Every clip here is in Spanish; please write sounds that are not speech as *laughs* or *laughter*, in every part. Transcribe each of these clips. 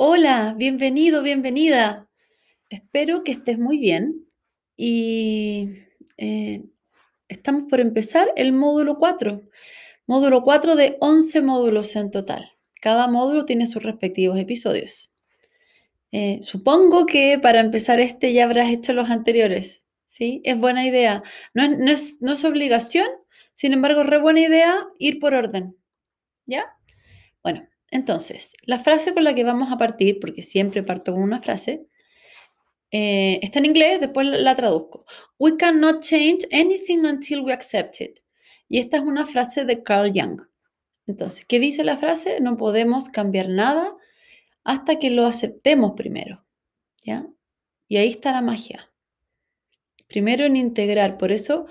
Hola, bienvenido, bienvenida. Espero que estés muy bien y eh, estamos por empezar el módulo 4. Módulo 4 de 11 módulos en total. Cada módulo tiene sus respectivos episodios. Eh, supongo que para empezar este ya habrás hecho los anteriores. ¿sí? Es buena idea. No es, no es, no es obligación, sin embargo, es re buena idea ir por orden. ¿Ya? Bueno, entonces, la frase con la que vamos a partir, porque siempre parto con una frase, eh, está en inglés, después la traduzco. We cannot change anything until we accept it. Y esta es una frase de Carl Jung. Entonces, ¿qué dice la frase? No podemos cambiar nada hasta que lo aceptemos primero. ¿Ya? Y ahí está la magia. Primero en integrar. Por eso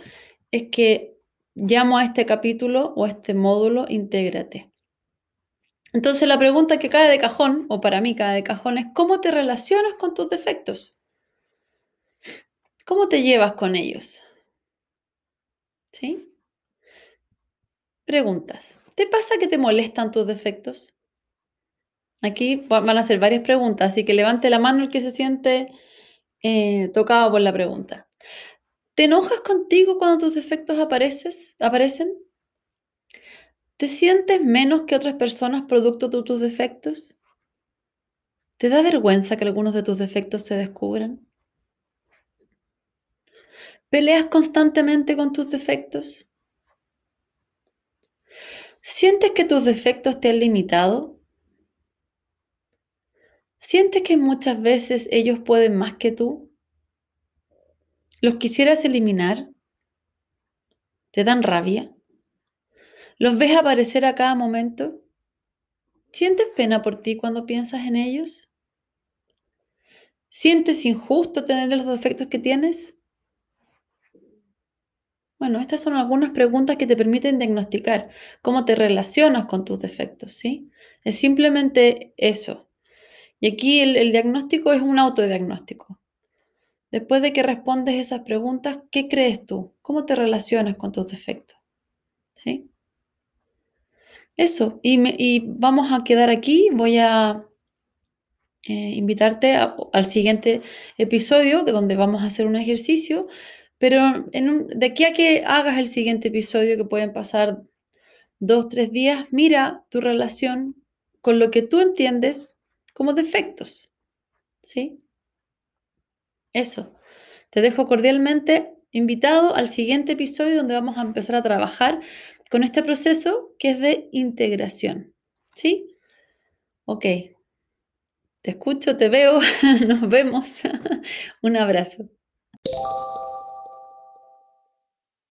es que llamo a este capítulo o a este módulo Intégrate. Entonces la pregunta que cae de cajón, o para mí cae de cajón, es ¿cómo te relacionas con tus defectos? ¿Cómo te llevas con ellos? ¿Sí? Preguntas. ¿Te pasa que te molestan tus defectos? Aquí van a ser varias preguntas, así que levante la mano el que se siente eh, tocado por la pregunta. ¿Te enojas contigo cuando tus defectos aparecen? ¿Te sientes menos que otras personas producto de tus defectos? ¿Te da vergüenza que algunos de tus defectos se descubran? ¿Peleas constantemente con tus defectos? ¿Sientes que tus defectos te han limitado? ¿Sientes que muchas veces ellos pueden más que tú? ¿Los quisieras eliminar? ¿Te dan rabia? ¿Los ves aparecer a cada momento? ¿Sientes pena por ti cuando piensas en ellos? ¿Sientes injusto tener los defectos que tienes? Bueno, estas son algunas preguntas que te permiten diagnosticar cómo te relacionas con tus defectos, ¿sí? Es simplemente eso. Y aquí el, diagnóstico es un autodiagnóstico. Después de que respondes esas preguntas, ¿qué crees tú? ¿Cómo te relacionas con tus defectos? ¿Sí? Eso, y, vamos a quedar aquí. Voy a eh, invitarte al siguiente episodio, donde vamos a hacer un ejercicio, pero de aquí a que hagas el siguiente episodio, que pueden pasar dos, tres días, mira tu relación con lo que tú entiendes como defectos. ¿Sí? Eso. Te dejo cordialmente invitado al siguiente episodio donde vamos a empezar a trabajar con este proceso que es de integración. ¿Sí? Ok. Te escucho, te veo, *laughs* nos vemos. *laughs* Un abrazo.